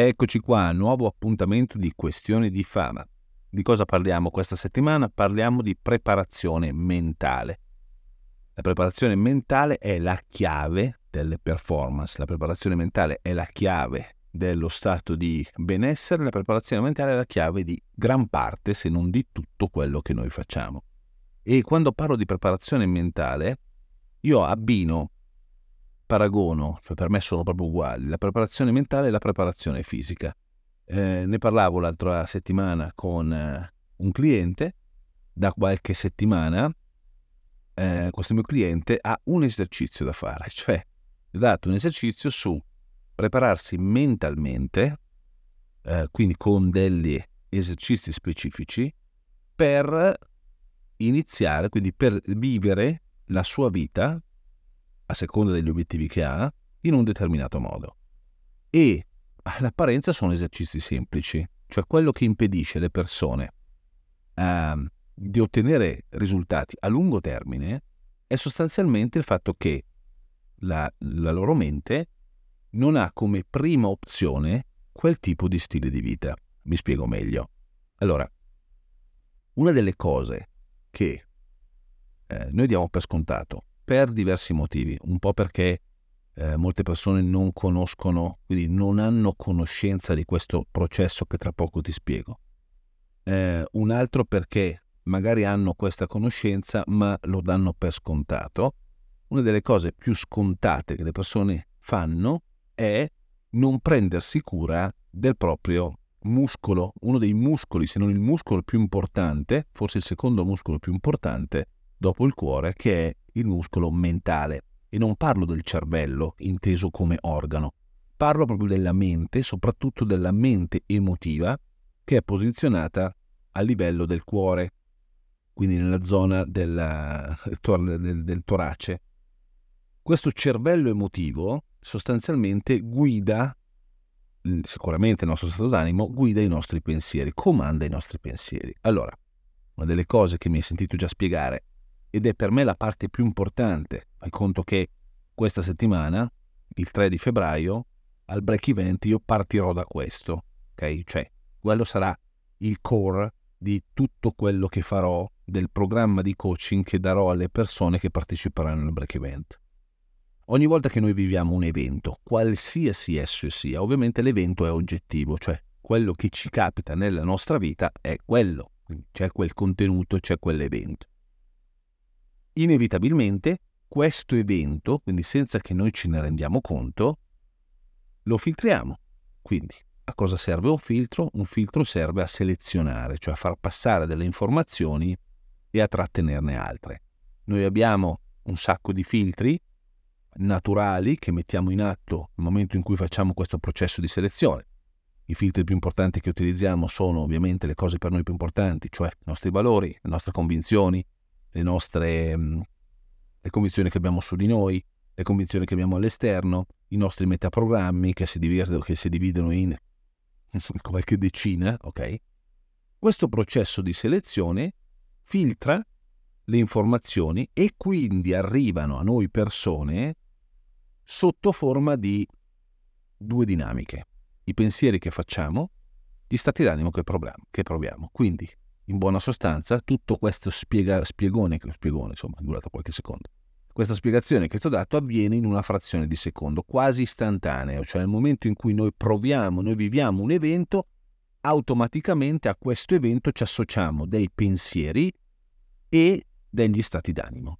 Eccoci qua, nuovo appuntamento di Questioni di Fama. Di cosa parliamo questa settimana? Parliamo di preparazione mentale. La preparazione mentale è la chiave delle performance, la preparazione mentale è la chiave dello stato di benessere, la preparazione mentale è la chiave di gran parte, se non di tutto quello che noi facciamo. E quando parlo di preparazione mentale, io abbino, paragono, cioè per me sono proprio uguali, la preparazione mentale e la preparazione fisica. Eh, ne parlavo l'altra settimana con eh, un cliente, da qualche settimana eh, questo mio cliente ha un esercizio da fare, cioè ho dato un esercizio su prepararsi mentalmente, eh, quindi con degli esercizi specifici, per iniziare, quindi per vivere la sua vita, a seconda degli obiettivi che ha, in un determinato modo. E all'apparenza sono esercizi semplici, cioè quello che impedisce alle persone eh, di ottenere risultati a lungo termine è sostanzialmente il fatto che la, la loro mente non ha come prima opzione quel tipo di stile di vita. Mi spiego meglio. Allora, una delle cose che eh, noi diamo per scontato per diversi motivi, un po' perché eh, molte persone non conoscono, quindi non hanno conoscenza di questo processo che tra poco ti spiego. Eh, un altro perché magari hanno questa conoscenza ma lo danno per scontato. Una delle cose più scontate che le persone fanno è non prendersi cura del proprio muscolo, uno dei muscoli, se non il muscolo più importante, forse il secondo muscolo più importante dopo il cuore, che è il muscolo mentale. E non parlo del cervello, inteso come organo, parlo proprio della mente, soprattutto della mente emotiva, che è posizionata a livello del cuore, quindi nella zona del, del, del torace. Questo cervello emotivo sostanzialmente guida, sicuramente il nostro stato d'animo, guida i nostri pensieri, comanda i nostri pensieri. Allora, una delle cose che mi hai sentito già spiegare, ed è per me la parte più importante, fai conto che questa settimana, il 3 di febbraio, al break event io partirò da questo, ok? Cioè, quello sarà il core di tutto quello che farò del programma di coaching che darò alle persone che parteciperanno al break event. Ogni volta che noi viviamo un evento, qualsiasi esso sia, ovviamente l'evento è oggettivo, cioè quello che ci capita nella nostra vita è quello, c'è quel contenuto, c'è quell'evento. Inevitabilmente questo evento, quindi senza che noi ce ne rendiamo conto, lo filtriamo. Quindi a cosa serve un filtro? Un filtro serve a selezionare, cioè a far passare delle informazioni e a trattenerne altre. Noi abbiamo un sacco di filtri naturali che mettiamo in atto nel momento in cui facciamo questo processo di selezione. I filtri più importanti che utilizziamo sono ovviamente le cose per noi più importanti, cioè i nostri valori, le nostre convinzioni, le nostre mm, le convinzioni che abbiamo su di noi, le convinzioni che abbiamo all'esterno, i nostri metaprogrammi che si dividono, che si dividono in qualche decina, ok? Questo processo di selezione filtra le informazioni e quindi arrivano a noi persone sotto forma di due dinamiche. I pensieri che facciamo, gli stati d'animo che proviamo. Che proviamo. Quindi, in buona sostanza, tutto questo spiega, spiegone, spiegone, insomma, è durato qualche secondo. Questa spiegazione che ti ho dato avviene in una frazione di secondo, quasi istantaneo, cioè nel momento in cui noi proviamo, noi viviamo un evento, automaticamente a questo evento ci associamo dei pensieri e degli stati d'animo.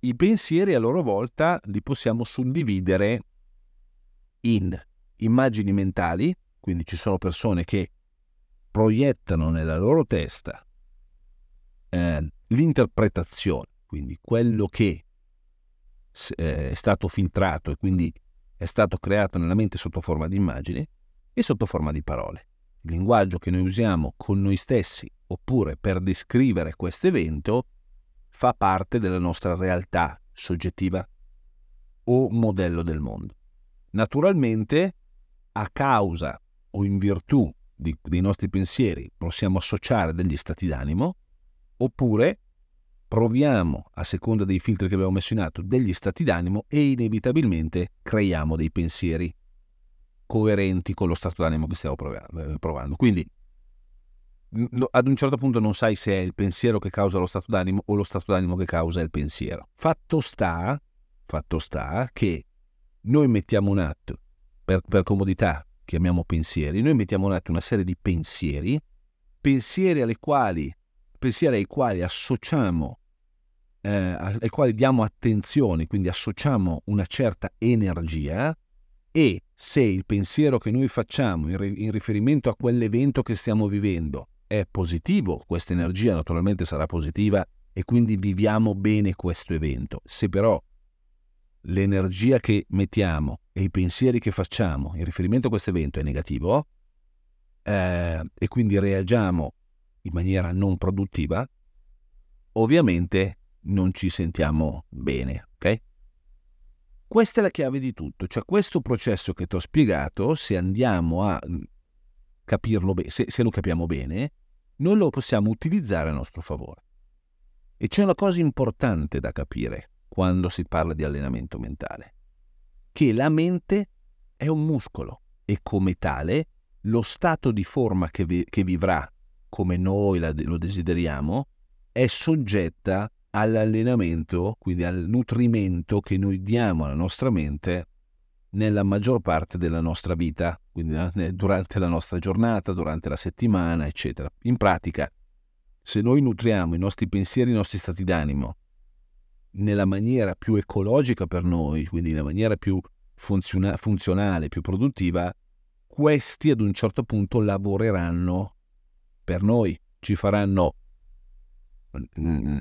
I pensieri a loro volta li possiamo suddividere in immagini mentali, quindi ci sono persone che proiettano nella loro testa eh, l'interpretazione, quindi quello che eh, è stato filtrato e quindi è stato creato nella mente sotto forma di immagini e sotto forma di parole. Il linguaggio che noi usiamo con noi stessi oppure per descrivere questo evento fa parte della nostra realtà soggettiva o modello del mondo. Naturalmente, a causa o in virtù di, dei nostri pensieri possiamo associare degli stati d'animo, oppure proviamo, a seconda dei filtri che abbiamo messo in atto, degli stati d'animo e inevitabilmente creiamo dei pensieri coerenti con lo stato d'animo che stiamo eh, provando. Quindi ad un certo punto non sai se è il pensiero che causa lo stato d'animo o lo stato d'animo che causa il pensiero. Fatto sta, fatto sta che noi mettiamo in atto, per, per comodità, chiamiamo pensieri, noi mettiamo in atto una serie di pensieri, pensieri quali, pensieri ai quali associamo, eh, ai quali diamo attenzione, quindi associamo una certa energia e se il pensiero che noi facciamo in, in riferimento a quell'evento che stiamo vivendo è positivo, questa energia naturalmente sarà positiva e quindi viviamo bene questo evento. Se però l'energia che mettiamo e i pensieri che facciamo in riferimento a questo evento è negativo eh, e quindi reagiamo in maniera non produttiva, ovviamente non ci sentiamo bene, ok? Questa è la chiave di tutto, cioè questo processo che ti ho spiegato, se andiamo a mm, capirlo bene, se, se lo capiamo bene, noi lo possiamo utilizzare a nostro favore. E c'è una cosa importante da capire quando si parla di allenamento mentale, che la mente è un muscolo e come tale lo stato di forma che, vi, che vivrà come noi la, lo desideriamo è soggetta all'allenamento, quindi al nutrimento che noi diamo alla nostra mente nella maggior parte della nostra vita, quindi eh, durante la nostra giornata, durante la settimana, eccetera. In pratica, se noi nutriamo i nostri pensieri, i nostri stati d'animo nella maniera più ecologica per noi, quindi nella maniera più funziona- funzionale, più produttiva, questi ad un certo punto lavoreranno per noi, ci faranno, mm,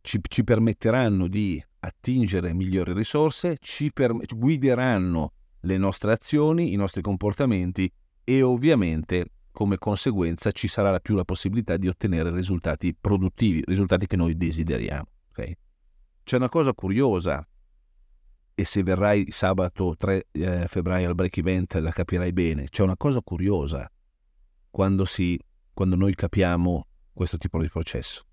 ci, ci permetteranno di attingere migliori risorse, ci per- guideranno le nostre azioni, i nostri comportamenti e ovviamente come conseguenza ci sarà più la possibilità di ottenere risultati produttivi, risultati che noi desideriamo. Okay? C'è una cosa curiosa, e se verrai sabato 3 eh, febbraio al break event la capirai bene, c'è una cosa curiosa quando, si, quando noi capiamo questo tipo di processo.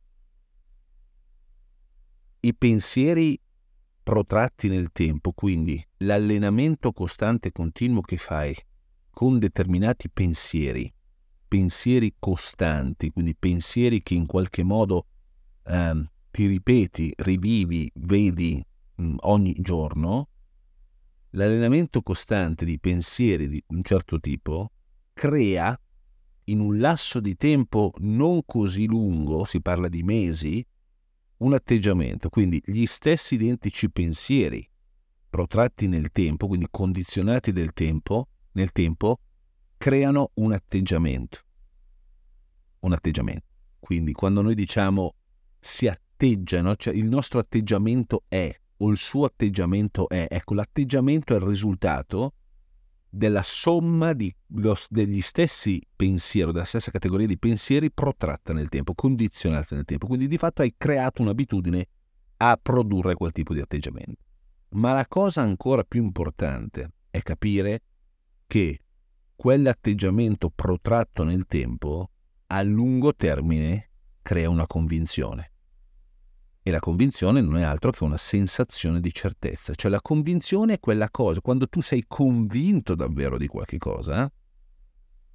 I pensieri protratti nel tempo, quindi l'allenamento costante e continuo che fai con determinati pensieri, pensieri costanti, quindi pensieri che in qualche modo ehm, ti ripeti, rivivi, vedi mh, mm, ogni giorno, l'allenamento costante di pensieri di un certo tipo crea in un lasso di tempo non così lungo, si parla di mesi, un atteggiamento, quindi gli stessi identici pensieri protratti nel tempo, quindi condizionati del tempo, nel tempo, creano un atteggiamento. Un atteggiamento. Quindi quando noi diciamo si atteggia, atteggiano, cioè il nostro atteggiamento è, o il suo atteggiamento è, ecco, l'atteggiamento è il risultato della somma di, lo, degli stessi pensieri, della stessa categoria di pensieri protratta nel tempo, condizionata nel tempo. Quindi di fatto hai creato un'abitudine a produrre quel tipo di atteggiamento. Ma la cosa ancora più importante è capire che quell'atteggiamento protratto nel tempo a lungo termine crea una convinzione. E la convinzione non è altro che una sensazione di certezza, cioè la convinzione è quella cosa, quando tu sei convinto davvero di qualche cosa,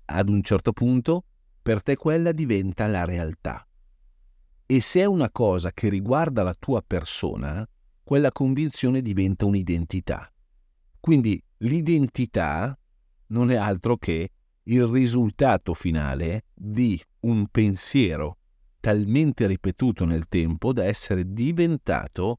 ad un certo punto per te quella diventa la realtà. E se è una cosa che riguarda la tua persona, quella convinzione diventa un'identità. Quindi l'identità non è altro che il risultato finale di un pensiero talmente ripetuto nel tempo da essere diventato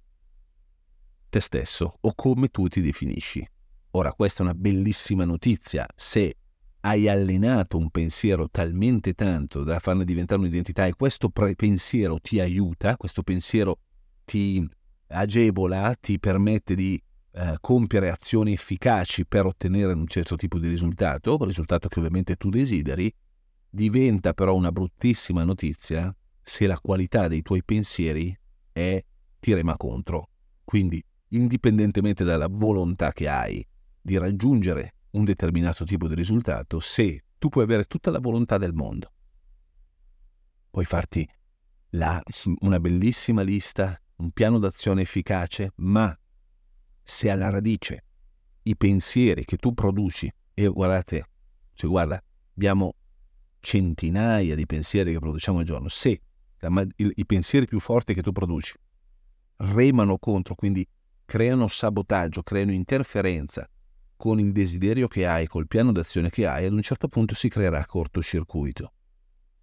te stesso o come tu ti definisci. Ora, questa è una bellissima notizia. Se hai allenato un pensiero talmente tanto da farne diventare un'identità e questo pre- pensiero ti aiuta, questo pensiero ti agevola, ti permette di eh, compiere azioni efficaci per ottenere un certo tipo di risultato, risultato che ovviamente tu desideri, diventa però una bruttissima notizia se la qualità dei tuoi pensieri è ti rema contro. Quindi, indipendentemente dalla volontà che hai di raggiungere un determinato tipo di risultato, se tu puoi avere tutta la volontà del mondo, puoi farti la, una bellissima lista, un piano d'azione efficace, ma se alla radice i pensieri che tu produci, e guardate, cioè guarda, abbiamo centinaia di pensieri che produciamo al giorno, se il, i pensieri più forti che tu produci remano contro, quindi creano sabotaggio, creano interferenza con il desiderio che hai, col piano d'azione che hai, ad un certo punto si creerà cortocircuito.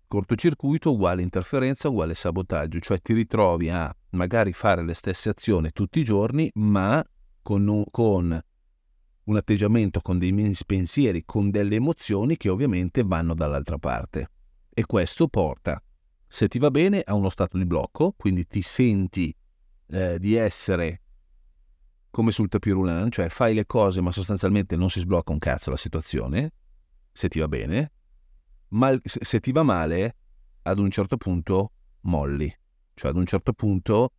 Cortocircuito uguale interferenza uguale sabotaggio, cioè ti ritrovi a magari fare le stesse azioni tutti i giorni, ma con un, con un atteggiamento, con dei pensieri, con delle emozioni che ovviamente vanno dall'altra parte. E questo porta, se ti va bene, a uno stato di blocco, quindi ti senti eh, di essere come sul tapirulan, cioè fai le cose ma sostanzialmente non si sblocca un cazzo la situazione, se ti va bene, ma se ti va male, ad un certo punto molli, cioè ad un certo punto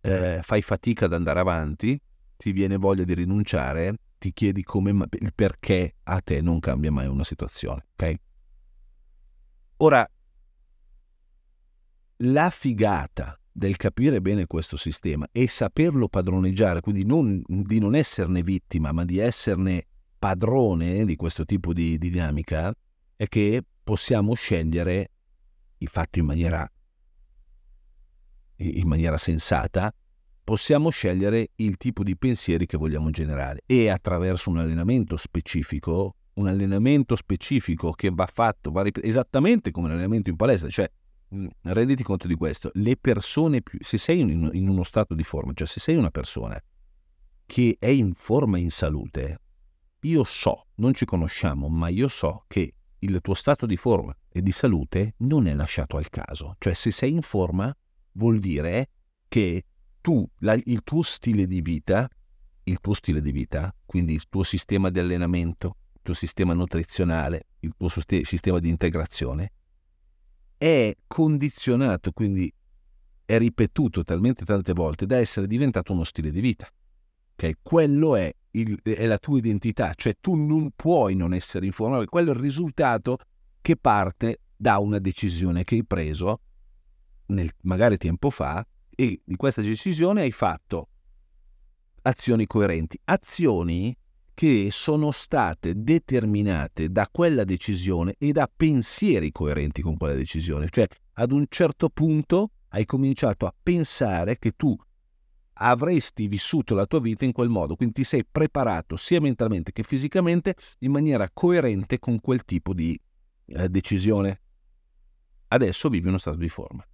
eh, fai fatica ad andare avanti, ti viene voglia di rinunciare, ti chiedi come, il perché a te non cambia mai una situazione, ok? Ora, la figata del capire bene questo sistema e saperlo padroneggiare, quindi non, di non esserne vittima, ma di esserne padrone di questo tipo di dinamica, è che possiamo scegliere, fatto in maniera, in maniera sensata, possiamo scegliere il tipo di pensieri che vogliamo generare e attraverso un allenamento specifico, un allenamento specifico che va fatto va ripet- esattamente come l'allenamento in palestra, cioè renditi conto di questo, le persone più, se sei in, in uno stato di forma, cioè se sei una persona che è in forma e in salute, io so, non ci conosciamo, ma io so che il tuo stato di forma e di salute non è lasciato al caso. Cioè se sei in forma vuol dire che tu, la, il tuo stile di vita, il tuo stile di vita, quindi il tuo sistema di allenamento, il tuo sistema nutrizionale, il tuo sistema di integrazione, è condizionato, quindi è ripetuto talmente tante volte da essere diventato uno stile di vita. Okay? Quello è, il, è, la tua identità, cioè tu non puoi non essere informato, quello è il risultato che parte da una decisione che hai preso nel, magari tempo fa e di questa decisione hai fatto azioni coerenti, azioni che sono state determinate da quella decisione e da pensieri coerenti con quella decisione. Cioè, ad un certo punto hai cominciato a pensare che tu avresti vissuto la tua vita in quel modo, quindi ti sei preparato sia mentalmente che fisicamente in maniera coerente con quel tipo di eh, decisione. Adesso vivi uno stato di forma.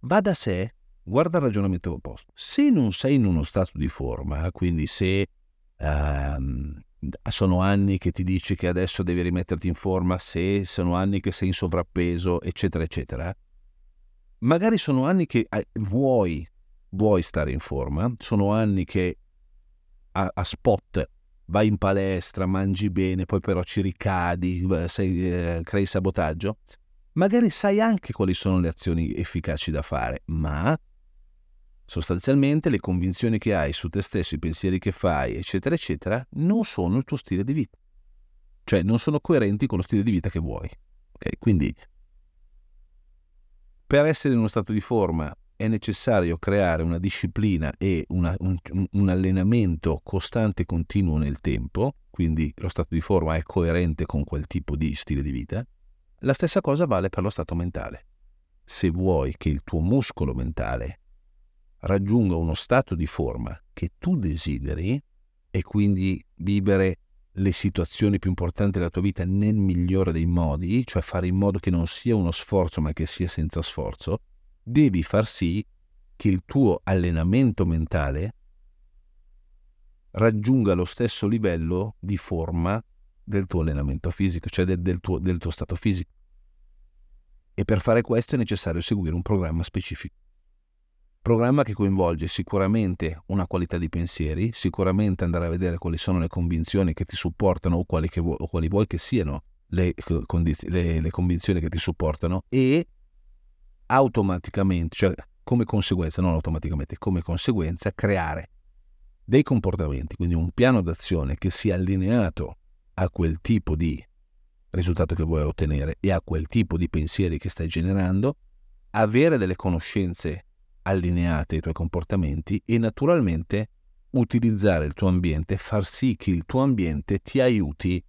Va da sé, guarda il ragionamento opposto. Se non sei in uno stato di forma, quindi se Um, sono anni che ti dici che adesso devi rimetterti in forma, se sono anni che sei in sovrappeso, eccetera, eccetera. Magari sono anni che vuoi, vuoi stare in forma, sono anni che a, a spot vai in palestra, mangi bene, poi però ci ricadi, sei, eh, crei sabotaggio. Magari sai anche quali sono le azioni efficaci da fare, ma Sostanzialmente le convinzioni che hai su te stesso, i pensieri che fai, eccetera, eccetera, non sono il tuo stile di vita. Cioè non sono coerenti con lo stile di vita che vuoi. Okay? Quindi per essere in uno stato di forma è necessario creare una disciplina e una, un, un, allenamento costante e continuo nel tempo, quindi lo stato di forma è coerente con quel tipo di stile di vita. La stessa cosa vale per lo stato mentale. Se vuoi che il tuo muscolo mentale raggiunga uno stato di forma che tu desideri e quindi vivere le situazioni più importanti della tua vita nel migliore dei modi, cioè fare in modo che non sia uno sforzo ma che sia senza sforzo, devi far sì che il tuo allenamento mentale raggiunga lo stesso livello di forma del tuo allenamento fisico, cioè del, del, tuo, del tuo stato fisico. E per fare questo è necessario seguire un programma specifico Programma che coinvolge sicuramente una qualità di pensieri, sicuramente andare a vedere quali sono le convinzioni che ti supportano o quali, che vu- o quali vuoi che siano le, condiz- le, le convinzioni che ti supportano e automaticamente, cioè come conseguenza, non automaticamente, come conseguenza creare dei comportamenti, quindi un piano d'azione che sia allineato a quel tipo di risultato che vuoi ottenere e a quel tipo di pensieri che stai generando, avere delle conoscenze allineate ai tuoi comportamenti e naturalmente utilizzare il tuo ambiente, far sì che il tuo ambiente ti aiuti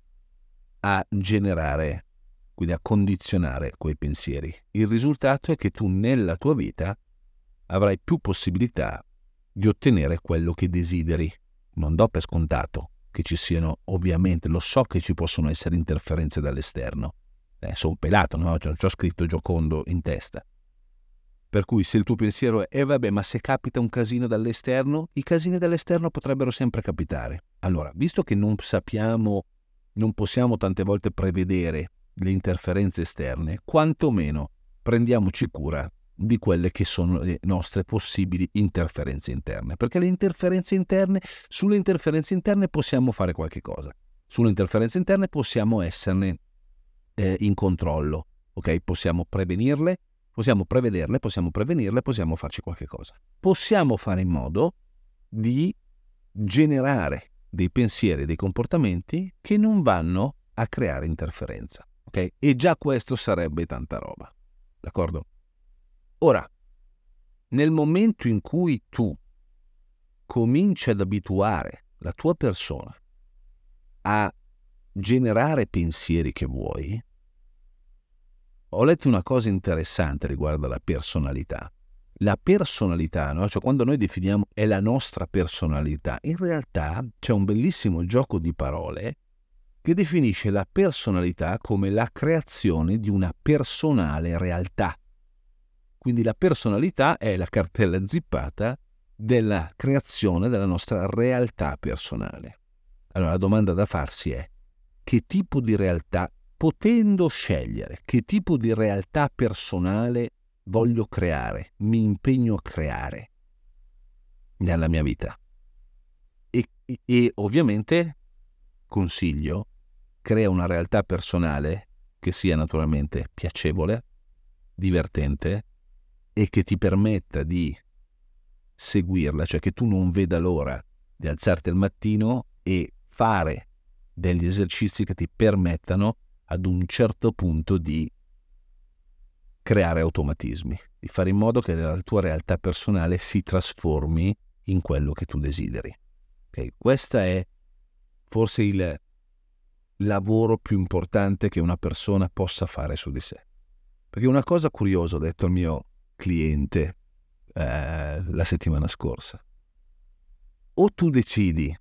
a generare, quindi a condizionare quei pensieri. Il risultato è che tu nella tua vita avrai più possibilità di ottenere quello che desideri. Non do per scontato che ci siano, ovviamente, lo so che ci possono essere interferenze dall'esterno. Eh, sono pelato, no? Ho scritto giocondo in testa. Per cui se il tuo pensiero è, eh vabbè, ma se capita un casino dall'esterno, i casini dall'esterno potrebbero sempre capitare. Allora, visto che non sappiamo, non possiamo tante volte prevedere le interferenze esterne, quantomeno prendiamoci cura di quelle che sono le nostre possibili interferenze interne. Perché le interferenze interne, sulle interferenze interne possiamo fare qualche cosa. Sulle interferenze interne possiamo esserne eh, in controllo, ok? Possiamo prevenirle Possiamo prevederle, possiamo prevenirle, possiamo farci qualche cosa. Possiamo fare in modo di generare dei pensieri, dei comportamenti che non vanno a creare interferenza. Ok? E già questo sarebbe tanta roba. D'accordo? Ora, nel momento in cui tu cominci ad abituare la tua persona a generare pensieri che vuoi, ho letto una cosa interessante riguardo alla personalità. La personalità, no? cioè quando noi definiamo è la nostra personalità, in realtà c'è un bellissimo gioco di parole che definisce la personalità come la creazione di una personale realtà. Quindi la personalità è la cartella zippata della creazione della nostra realtà personale. Allora la domanda da farsi è che tipo di realtà potendo scegliere che tipo di realtà personale voglio creare, mi impegno a creare nella mia vita. E, e, ovviamente consiglio, crea una realtà personale che sia naturalmente piacevole, divertente e che ti permetta di seguirla, cioè che tu non veda l'ora di alzarti al mattino e fare degli esercizi che ti permettano ad un certo punto di creare automatismi, di fare in modo che la tua realtà personale si trasformi in quello che tu desideri. Okay? Questo è forse il lavoro più importante che una persona possa fare su di sé. Perché una cosa curiosa ho detto al mio cliente eh, la settimana scorsa. O tu decidi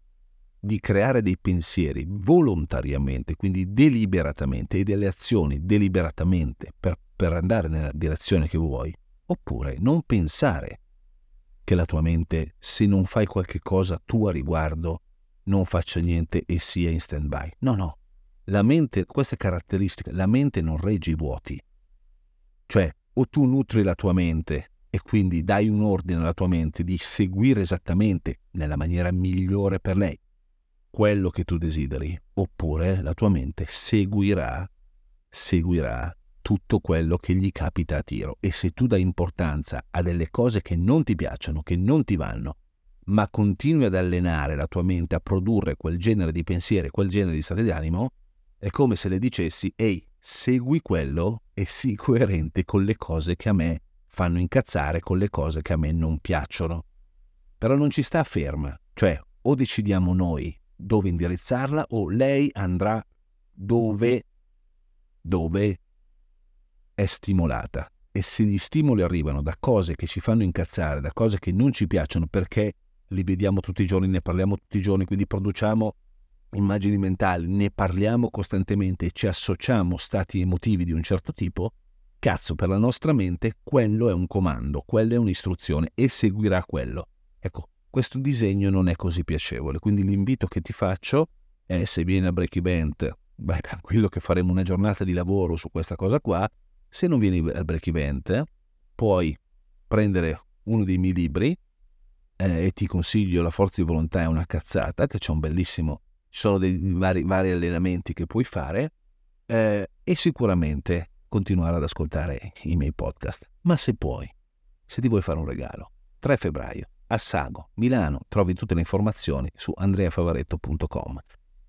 di creare dei pensieri volontariamente, quindi deliberatamente, e delle azioni deliberatamente per, per andare nella direzione che vuoi, oppure non pensare che la tua mente, se non fai qualche cosa tu a riguardo, non faccia niente e sia in stand-by. No, no. La mente, questa è caratteristica, la mente non regge i vuoti. Cioè, o tu nutri la tua mente e quindi dai un ordine alla tua mente di seguire esattamente nella maniera migliore per lei quello che tu desideri, oppure la tua mente seguirà, seguirà tutto quello che gli capita a tiro. E se tu dai importanza a delle cose che non ti piacciono, che non ti vanno, ma continui ad allenare la tua mente a produrre quel genere di pensieri, quel genere di state d'animo, è come se le dicessi, ehi, segui quello e sii coerente con le cose che a me fanno incazzare, con le cose che a me non piacciono. Però non ci sta ferma, cioè o decidiamo noi dove indirizzarla o lei andrà dove, dove è stimolata. E se gli stimoli arrivano da cose che ci fanno incazzare, da cose che non ci piacciono perché li vediamo tutti i giorni, ne parliamo tutti i giorni, quindi produciamo immagini mentali, ne parliamo costantemente e ci associamo stati emotivi di un certo tipo, cazzo, per la nostra mente quello è un comando, quella è un'istruzione e seguirà quello. Ecco, questo disegno non è così piacevole. Quindi l'invito che ti faccio è se vieni a Break Event, vai tranquillo che faremo una giornata di lavoro su questa cosa qua. Se non vieni al Break Event, puoi prendere uno dei miei libri eh, e ti consiglio La forza di volontà è una cazzata, che c'è un bellissimo, ci sono dei vari, vari allenamenti che puoi fare eh, e sicuramente continuare ad ascoltare i miei podcast. Ma se puoi, se ti vuoi fare un regalo, 3 febbraio a Sago, Milano, trovi tutte le informazioni su andreafavaretto.com.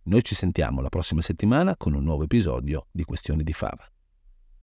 Noi ci sentiamo la prossima settimana con un nuovo episodio di Questioni di Fava.